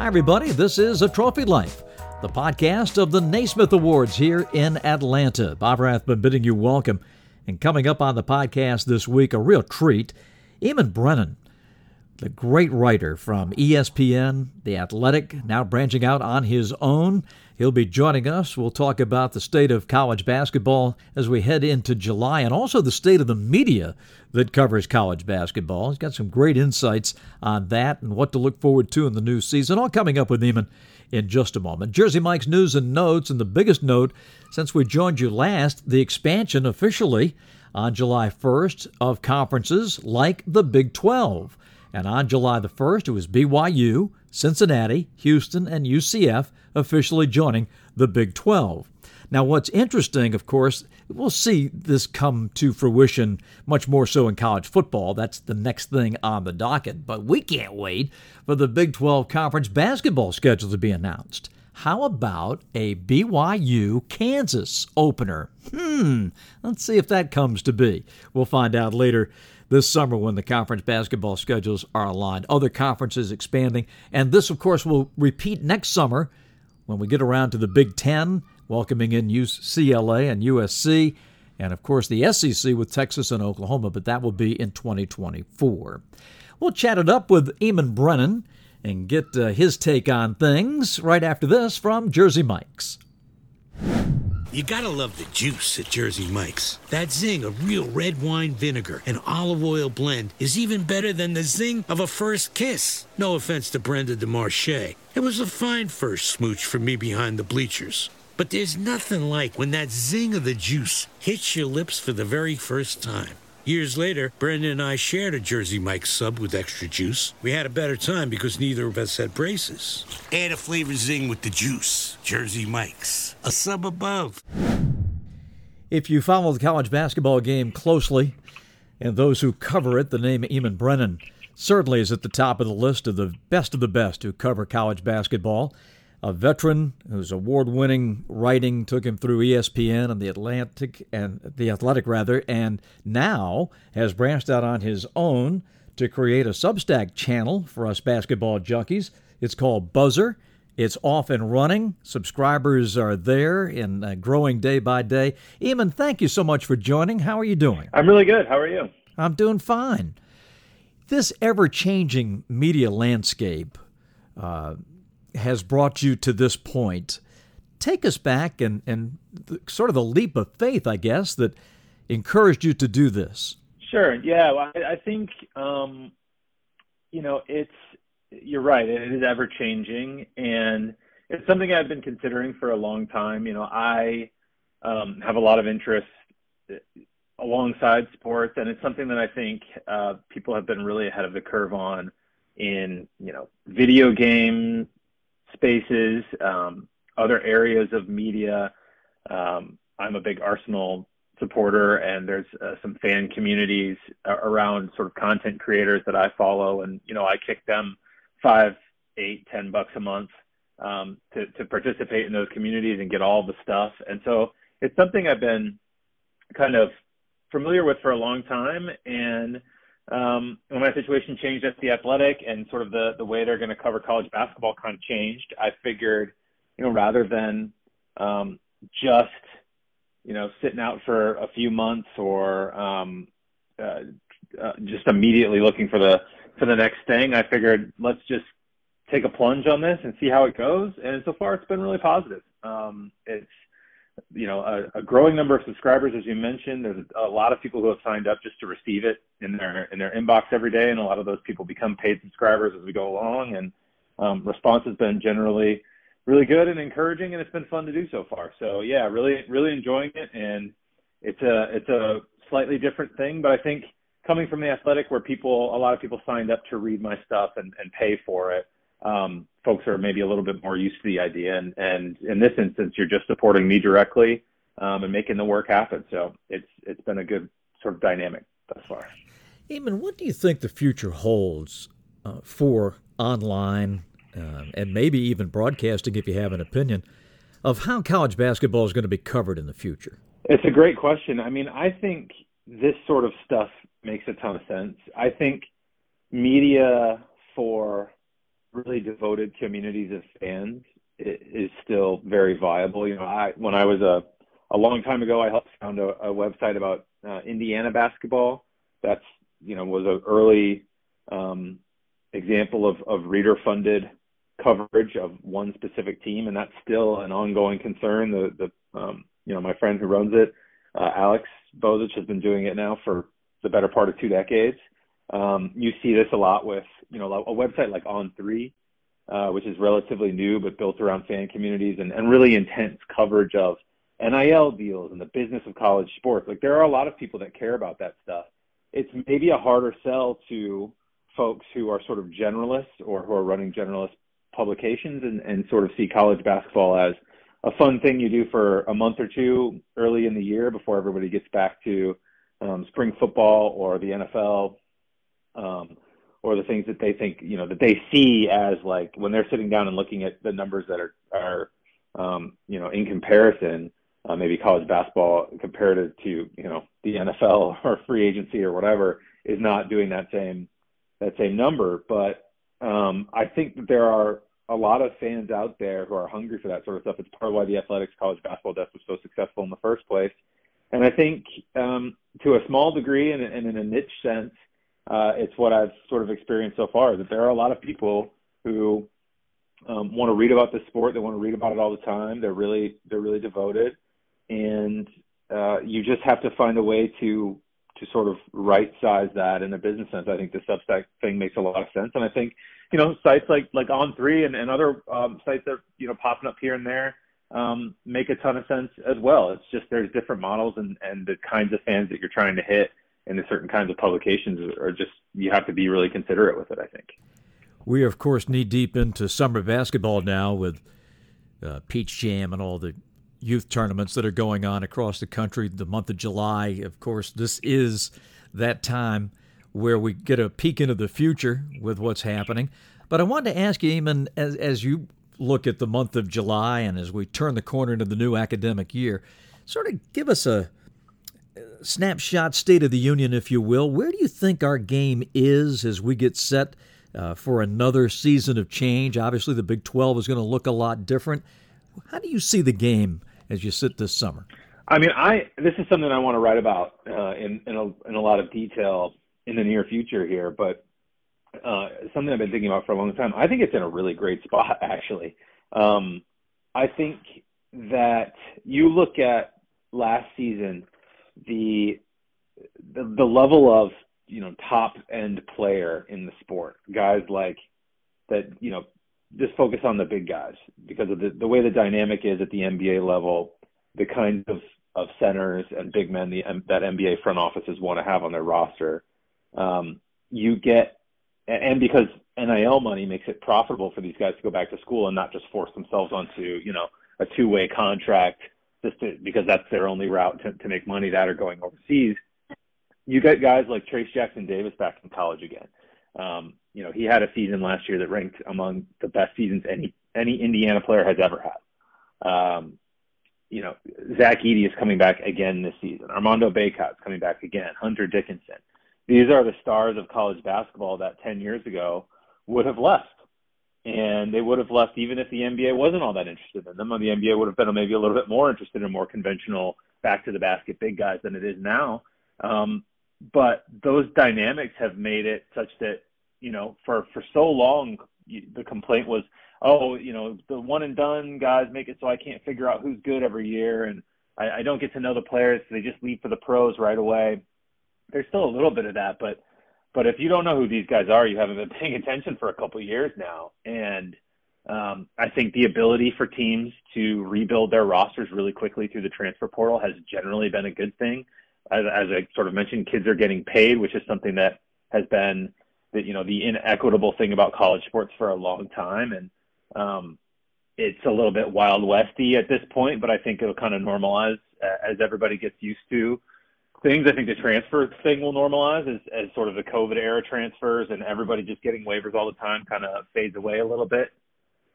Hi, everybody. This is A Trophy Life, the podcast of the Naismith Awards here in Atlanta. Bob Rathbun bidding you welcome. And coming up on the podcast this week, a real treat, Eamonn Brennan, the great writer from ESPN, The Athletic, now branching out on his own. He'll be joining us. We'll talk about the state of college basketball as we head into July and also the state of the media that covers college basketball. He's got some great insights on that and what to look forward to in the new season. All coming up with Eamonn in just a moment. Jersey Mike's news and notes, and the biggest note since we joined you last, the expansion officially on July 1st of conferences like the Big 12. And on July the 1st, it was BYU, Cincinnati, Houston, and UCF officially joining the Big 12. Now, what's interesting, of course, we'll see this come to fruition much more so in college football. That's the next thing on the docket. But we can't wait for the Big 12 Conference basketball schedule to be announced. How about a BYU Kansas opener? Hmm, let's see if that comes to be. We'll find out later this summer when the conference basketball schedules are aligned. Other conferences expanding. And this, of course, will repeat next summer when we get around to the Big Ten, welcoming in UCLA and USC. And of course, the SEC with Texas and Oklahoma, but that will be in 2024. We'll chat it up with Eamonn Brennan and get uh, his take on things right after this from Jersey Mike's. You gotta love the juice at Jersey Mike's. That zing of real red wine vinegar and olive oil blend is even better than the zing of a first kiss. No offense to Brenda de Marche. It was a fine first smooch for me behind the bleachers. But there's nothing like when that zing of the juice hits your lips for the very first time. Years later, Brenda and I shared a Jersey Mike's sub with extra juice. We had a better time because neither of us had braces. Add a flavor zing with the juice. Jersey Mike's, a sub above. If you follow the college basketball game closely, and those who cover it, the name Eamonn Brennan certainly is at the top of the list of the best of the best who cover college basketball a veteran whose award-winning writing took him through ESPN and the Atlantic and the Athletic rather, and now has branched out on his own to create a Substack channel for us basketball junkies. It's called Buzzer. It's off and running. Subscribers are there and uh, growing day by day. Eamonn, thank you so much for joining. How are you doing? I'm really good. How are you? I'm doing fine. This ever changing media landscape uh, has brought you to this point. Take us back and, and the, sort of the leap of faith, I guess, that encouraged you to do this. Sure. Yeah. Well, I, I think, um, you know, it's, you're right. It is ever changing. And it's something I've been considering for a long time. You know, I um, have a lot of interest uh, alongside sports, and it's something that I think uh, people have been really ahead of the curve on in, you know, video game spaces, um, other areas of media. Um, I'm a big Arsenal supporter, and there's uh, some fan communities around sort of content creators that I follow, and you know I kick them five, eight, ten bucks a month um, to to participate in those communities and get all the stuff. And so it's something I've been kind of familiar with for a long time, and um, when my situation changed at the athletic and sort of the, the way they're going to cover college basketball kind of changed, I figured, you know, rather than um, just, you know, sitting out for a few months or um, uh, uh, just immediately looking for the for the next thing, I figured let's just take a plunge on this and see how it goes. And so far, it's been really positive. Um, it's you know, a, a, growing number of subscribers, as you mentioned. There's a, lot of people who have signed up just to receive it in their in their inbox every day, and a lot of those people become paid subscribers as we go along. And um, response has been generally really good and encouraging, and it's been fun to do so far. So yeah, really really enjoying it, and it's a it's a slightly different thing, but I think coming from the athletic, where people a lot of people signed up to read my stuff and, and pay for it um, folks are maybe a little bit more used to the idea. And, and in this instance, you're just supporting me directly um, and making the work happen. So it's it's been a good sort of dynamic thus far. Eamonn, what do you think the future holds uh, for online uh, and maybe even broadcasting, if you have an opinion, of how college basketball is going to be covered in the future? It's a great question. I mean, I think this sort of stuff makes a ton of sense. I think media for really devoted communities of fans is still very viable. You know, I when I was a a long time ago, I helped found a, a website about uh, Indiana basketball. That's you know was an early um, example of, of reader funded coverage of one specific team, and that's still an ongoing concern. The the um, you know my friend who runs it, uh, Alex Bozich, has been doing it now for the better part of two decades. Um, you see this a lot with you know a website like On Three, uh, which is relatively new but built around fan communities and, and really intense coverage of NIL deals and the business of college sports. Like there are a lot of people that care about that stuff. It's maybe a harder sell to folks who are sort of generalists or who are running generalist publications and, and sort of see college basketball as a fun thing you do for a month or two early in the year before everybody gets back to um, spring football or the NFL um, or the things that they think you know that they see as like when they're sitting down and looking at the numbers that are are um, you know in comparison uh, maybe college basketball compared to you know the NFL or free agency or whatever is not doing that same that same number. But um, I think that there are a lot of fans out there who are hungry for that sort of stuff. It's part of why the Athletics College Basketball Desk was so successful in the first place. And I think um, to a small degree and, and in a niche sense, uh, it's what I've sort of experienced so far that there are a lot of people who um, want to read about the sport. They want to read about it all the time. They're really they're really devoted, and uh, you just have to find a way to to sort of right size that in a business sense. I think the Substack thing makes a lot of sense, and I think you know sites like like On Three and, and other um, sites that you know popping up here and there um, make a ton of sense as well. It's just there's different models and and the kinds of fans that you're trying to hit in the certain kinds of publications are just you have to be really considerate with it. I think. We are, of course, knee deep into summer basketball now with uh, Peach Jam and all the youth tournaments that are going on across the country. The month of July, of course, this is that time where we get a peek into the future with what's happening. But I wanted to ask you, Eamonn, as, as you look at the month of July and as we turn the corner into the new academic year, sort of give us a snapshot state of the union, if you will. Where do you think our game is as we get set uh, for another season of change? Obviously, the Big 12 is going to look a lot different. How do you see the game as you sit this summer? I mean, I this is something I want to write about uh, in in a, in a lot of detail in the near future here, but uh, something I've been thinking about for a long time. I think it's in a really great spot, actually. Um, I think that you look at last season, the the, the level of you know top end player in the sport, guys like that, you know, just focus on the big guys because of the, the way the dynamic is at the NBA level, the kinds of, of centers and big men the, that NBA front offices want to have on their roster. Um, you get, and because NIL money makes it profitable for these guys to go back to school and not just force themselves onto, you know, a two way contract just to, because that's their only route to, to make money that are going overseas. You get guys like Trayce Jackson Davis back in college again. Um, you know, he had a season last year that ranked among the best seasons any any Indiana player has ever had. Um, you know, Zach Edey is coming back again this season. Armando Bacot's coming back again. Hunter Dickinson. These are the stars of college basketball that 10 years ago would have left. And they would have left even if the NBA wasn't all that interested in them. The NBA would have been maybe a little bit more interested in more conventional back to the basket big guys than it is now. Um, but those dynamics have made it such that you know for for so long the complaint was oh you know the one and done guys make it so I can't figure out who's good every year and I, I don't get to know the players so they just leave for the pros right away. There's still a little bit of that, but but if you don't know who these guys are, you haven't been paying attention for a couple years now. And um, I think the ability for teams to rebuild their rosters really quickly through the transfer portal has generally been a good thing as, as I sort of mentioned, kids are getting paid, which is something that has been the you know the inequitable thing about college sports for a long time, and um, it's a little bit wild westy at this point. But I think it'll kind of normalize as everybody gets used to things. I think the transfer thing will normalize as, as sort of the COVID era transfers and everybody just getting waivers all the time kind of fades away a little bit.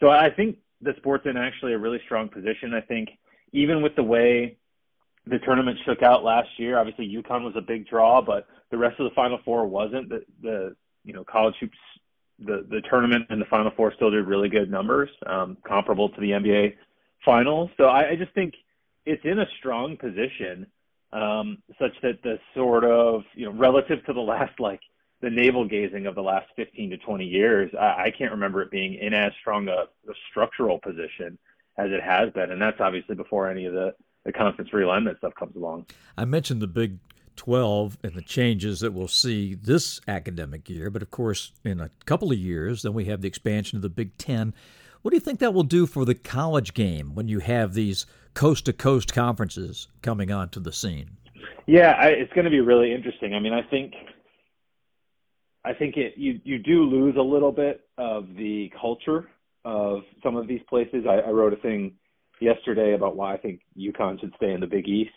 So I think the sport's in actually a really strong position. I think even with the way the tournament shook out last year. Obviously, UConn was a big draw, but the rest of the Final Four wasn't. The, the you know college hoops the the tournament and the Final Four still did really good numbers, um, comparable to the NBA Finals. So I, I just think it's in a strong position, um, such that the sort of you know relative to the last like the navel gazing of the last 15 to 20 years, I, I can't remember it being in as strong a, a structural position as it has been, and that's obviously before any of the the conference realignment stuff comes along. I mentioned the Big 12 and the changes that we'll see this academic year, but of course, in a couple of years, then we have the expansion of the Big 10. What do you think that will do for the college game when you have these coast to coast conferences coming onto the scene? Yeah, I, it's going to be really interesting. I mean, I think I think it you you do lose a little bit of the culture of some of these places. I, I wrote a thing yesterday about why I think UConn should stay in the Big East.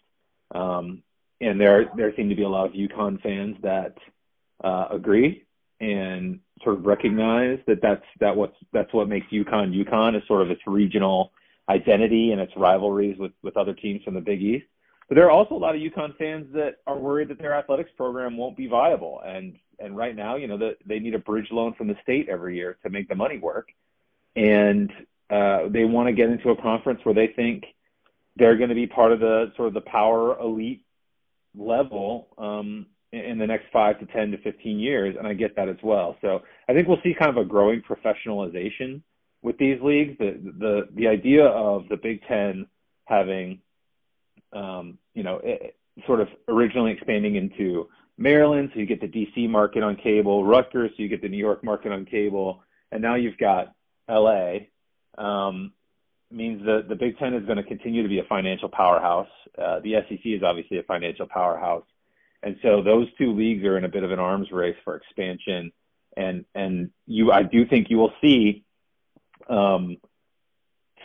Um, and there there seem to be a lot of UConn fans that uh, agree and sort of recognize that that's that what's that's what makes UConn UConn is sort of its regional identity and its rivalries with with other teams from the Big East. But there are also a lot of UConn fans that are worried that their athletics program won't be viable. And and right now, you know, that they need a bridge loan from the state every year to make the money work. And uh, they want to get into a conference where they think they're going to be part of the sort of the power elite level um, in the next five to 10 to 15 years. And I get that as well. So I think we'll see kind of a growing professionalization with these leagues. The, the, the idea of the Big Ten having, um, you know, it, sort of originally expanding into Maryland, so you get the DC market on cable, Rutgers, so you get the New York market on cable, and now you've got LA. Um, means that the Big Ten is going to continue to be a financial powerhouse. Uh, the SEC is obviously a financial powerhouse, and so those two leagues are in a bit of an arms race for expansion. And and you, I do think you will see um,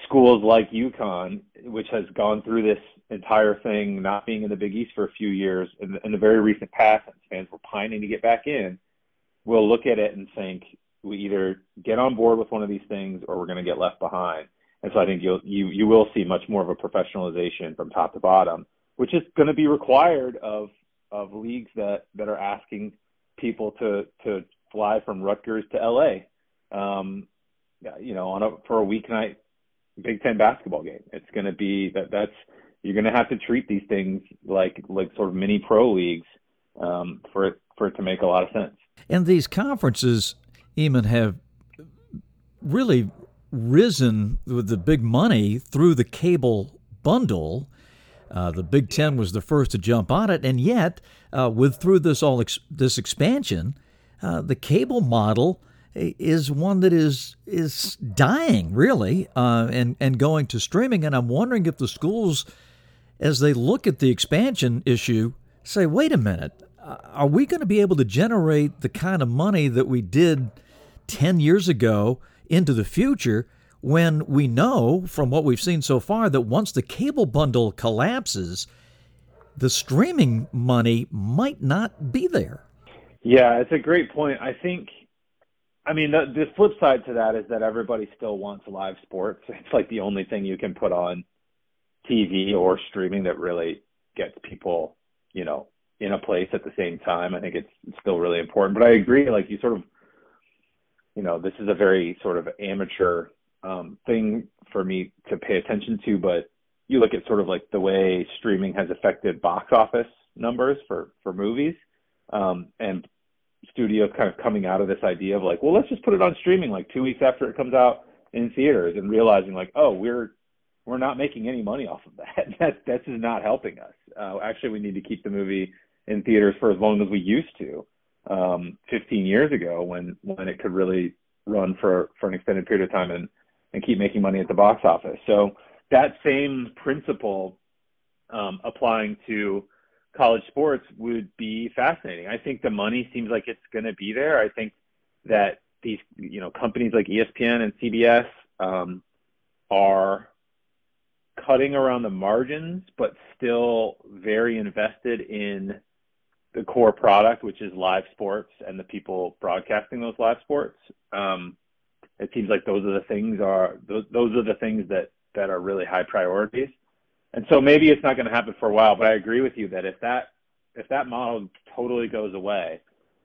schools like UConn, which has gone through this entire thing, not being in the Big East for a few years, in the, in the very recent past, and fans were pining to get back in. Will look at it and think we either get on board with one of these things or we're going to get left behind and so I think you'll, you you will see much more of a professionalization from top to bottom, which is going to be required of of leagues that that are asking people to to fly from Rutgers to LA, um, you know, on a for a weeknight Big Ten basketball game. It's going to be that that's you're going to have to treat these things like like sort of mini pro leagues um, for it for it to make a lot of sense. And these conferences, Eamonn, have really risen with the big money through the cable bundle. Uh, the Big Ten was the first to jump on it, and yet, uh, with through this all ex- this expansion, uh, the cable model is one that is is dying really, uh, and and going to streaming. And I'm wondering if the schools, as they look at the expansion issue, say, "Wait a minute, uh, are we going to be able to generate the kind of money that we did ten years ago?" into the future when we know from what we've seen so far that once the cable bundle collapses, the streaming money might not be there. Yeah, it's a great point. I think, I mean, the, the flip side to that is that everybody still wants live sports. It's like the only thing you can put on TV or streaming that really gets people, you know, in a place at the same time. I think it's, it's still really important. But I agree, like you sort of you know, this is a very sort of amateur um, thing for me to pay attention to, but you look at sort of like the way streaming has affected box office numbers for for movies, um, and studios kind of coming out of this idea of like, well, let's just put it on streaming like two weeks after it comes out in theaters, and realizing like, oh, we're we're not making any money off of that. that that's just not helping us. Uh, actually, we need to keep the movie in theaters for as long as we used to um, 15 years ago when when it could really run for for an extended period of time and and keep making money at the box office. So that same principle um, applying to college sports would be fascinating. I think the money seems like it's going to be there. I think that these you know companies like ESPN and CBS um, are cutting around the margins, but still very invested in the core product, which is live sports and the people broadcasting those live sports. Um, it seems like those are the things are those, those are the things that that are really high priorities. And so maybe it's not going to happen for a while, but I agree with you that if that if that model totally goes away,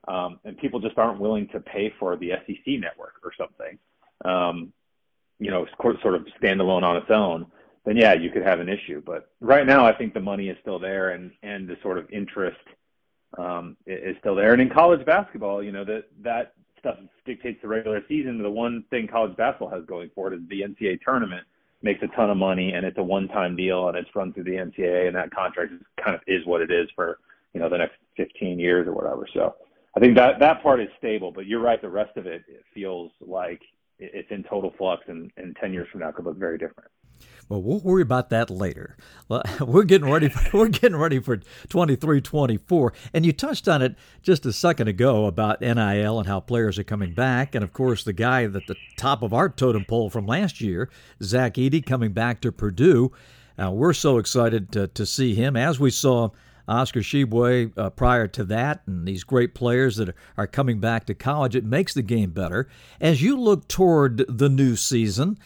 um, and people just aren't willing to pay for the SEC network or something, um, you know, sort of standalone on its own, then yeah, you could have an issue. But right now, I think the money is still there, and and the sort of interest um, is still there. And in college basketball, you know, that that stuff dictates the regular season. The one thing college basketball has going for it is the NCAA tournament makes a ton of money, and it's a one-time deal, and it's run through the NCAA, and that contract is kind of is what it is for you know the next 15 years or whatever. So I think that that part is stable, but you're right. The rest of it, it feels like it's in total flux, and, and 10 years from now could look very different. Well, we'll worry about that later. We're getting ready. For, we're getting ready for 23-24, and you touched on it just a second ago about NIL and how players are coming back, and of course the guy at the top of our totem pole from last year, Zach Edey, coming back to Purdue. Uh, we're so excited to, to see him, as we saw Oscar Tshiebwe uh, prior to that, and these great players that are coming back to college. It makes the game better. As you look toward the new season,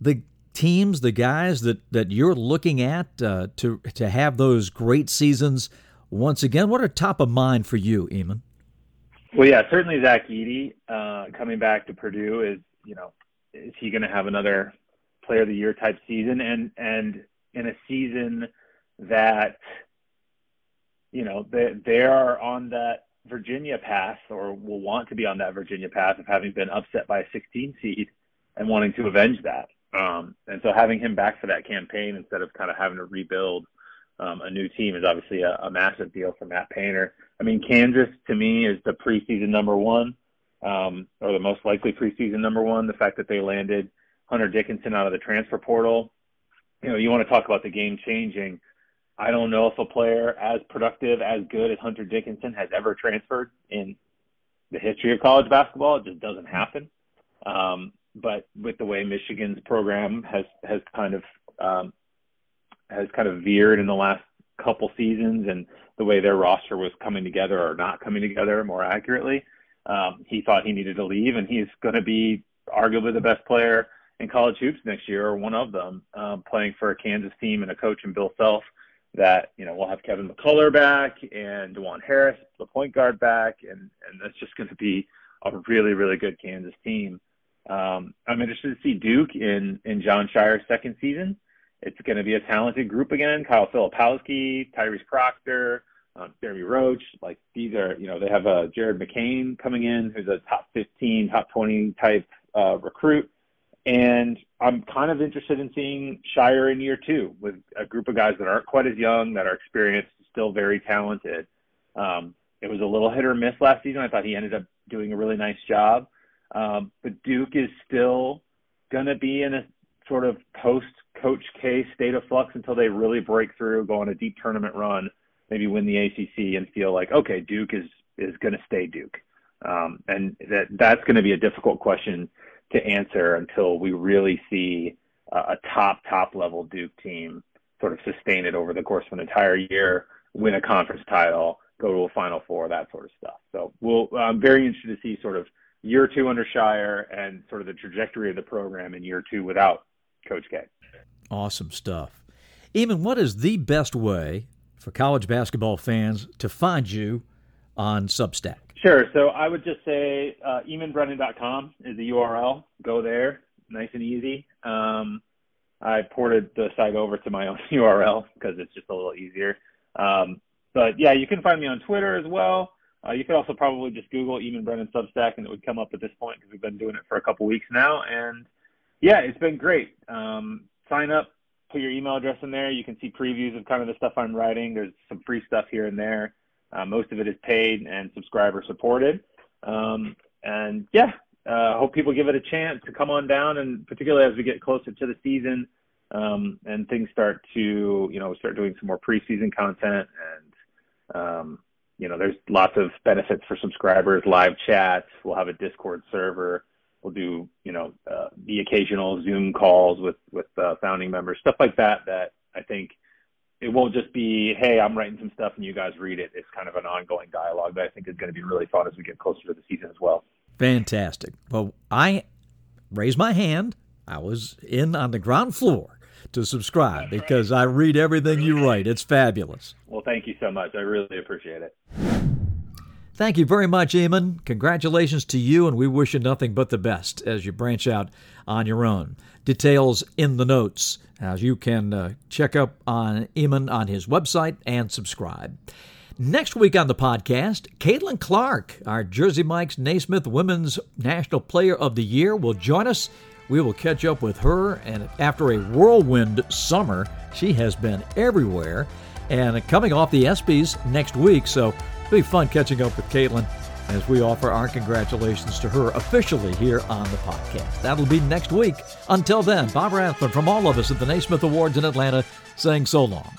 the teams, the guys that, that you're looking at uh, to to have those great seasons once again, what are top of mind for you, Eamonn? Well, yeah, certainly Zach Edey uh, coming back to Purdue is you know is he going to have another Player of the Year type season and and in a season that you know they they are on that Virginia path or will want to be on that Virginia path of having been upset by a 16 seed and wanting to avenge that. Um, and so having him back for that campaign instead of kind of having to rebuild um, a new team is obviously a, a massive deal for Matt Painter. I mean, Kansas to me is the preseason number one, um, or the most likely preseason number one. The fact that they landed Hunter Dickinson out of the transfer portal, you know, you want to talk about the game changing. I don't know if a player as productive, as good as Hunter Dickinson has ever transferred in the history of college basketball. It just doesn't happen. Um, but with the way Michigan's program has has kind of um, has kind of veered in the last couple seasons, and the way their roster was coming together or not coming together more accurately, um, he thought he needed to leave, and he's going to be arguably the best player in college hoops next year, or one of them, um, playing for a Kansas team and a coach in Bill Self. That you know we'll have Kevin McCullar back and Dajuan Harris, the point guard back, and and that's just going to be a really really good Kansas team. Um, I'm interested to see Duke in in Jon Scheyer's second season. It's going to be a talented group again. Kyle Filipowski, Tyrese Proctor, um, Jeremy Roach. Like these are, you know, they have uh, Jared McCain coming in, who's a top 15, top 20 type uh, recruit. And I'm kind of interested in seeing Scheyer in year two with a group of guys that aren't quite as young, that are experienced, still very talented. Um, it was a little hit or miss last season. I thought he ended up doing a really nice job. Um, but Duke is still going to be in a sort of post Coach K state of flux until they really break through, go on a deep tournament run, maybe win the ACC, and feel like okay, Duke is is going to stay Duke. Um, and that that's going to be a difficult question to answer until we really see a top top level Duke team sort of sustain it over the course of an entire year, win a conference title, go to a Final Four, that sort of stuff. So we'll I'm very interested to see sort of year two under Scheyer and sort of the trajectory of the program in year two without Coach K. Awesome stuff. Eamonn, what is the best way for college basketball fans to find you on Substack? Sure. So I would just say uh, eamonnbrennan.com is the URL. Go there, nice and easy. Um, I ported the site over to my own URL because it's just a little easier. Um, but yeah, you can find me on Twitter as well. Uh, you could also probably just Google Eamonn Brennan Substack and it would come up at this point because we've been doing it for a couple weeks now. And yeah, it's been great. Um, sign up, put your email address in there. You can see previews of kind of the stuff I'm writing. There's some free stuff here and there. Uh, most of it is paid and subscriber supported. Um, and yeah, uh, hope people give it a chance to come on down, and particularly as we get closer to the season um, and things start to, you know, start doing some more preseason content and um, you know, there's lots of benefits for subscribers, live chats. We'll have a Discord server. We'll do, you know, uh, the occasional Zoom calls with with uh, founding members, stuff like that. That I think it won't just be, hey, I'm writing some stuff and you guys read it. It's kind of an ongoing dialogue that I think is going to be really fun as we get closer to the season as well. Fantastic. Well, I raised my hand. I was in on the ground floor to subscribe because I read everything you write. It's fabulous. Well, thank you so much. I really appreciate it. Thank you very much, Eamonn. Congratulations to you, and we wish you nothing but the best as you branch out on your own. Details in the notes as you can uh, check up on Eamonn on his website and subscribe. Next week on the podcast, Caitlin Clark, our Jersey Mike's Naismith Women's National Player of the Year, will join us. We will catch up with her, and after a whirlwind summer, she has been everywhere and coming off the ESPYs next week. So It'll be fun catching up with Caitlin as we offer our congratulations to her officially here on the podcast. That'll be next week. Until then, Bob Rathbun from all of us at the Naismith Awards in Atlanta saying so long.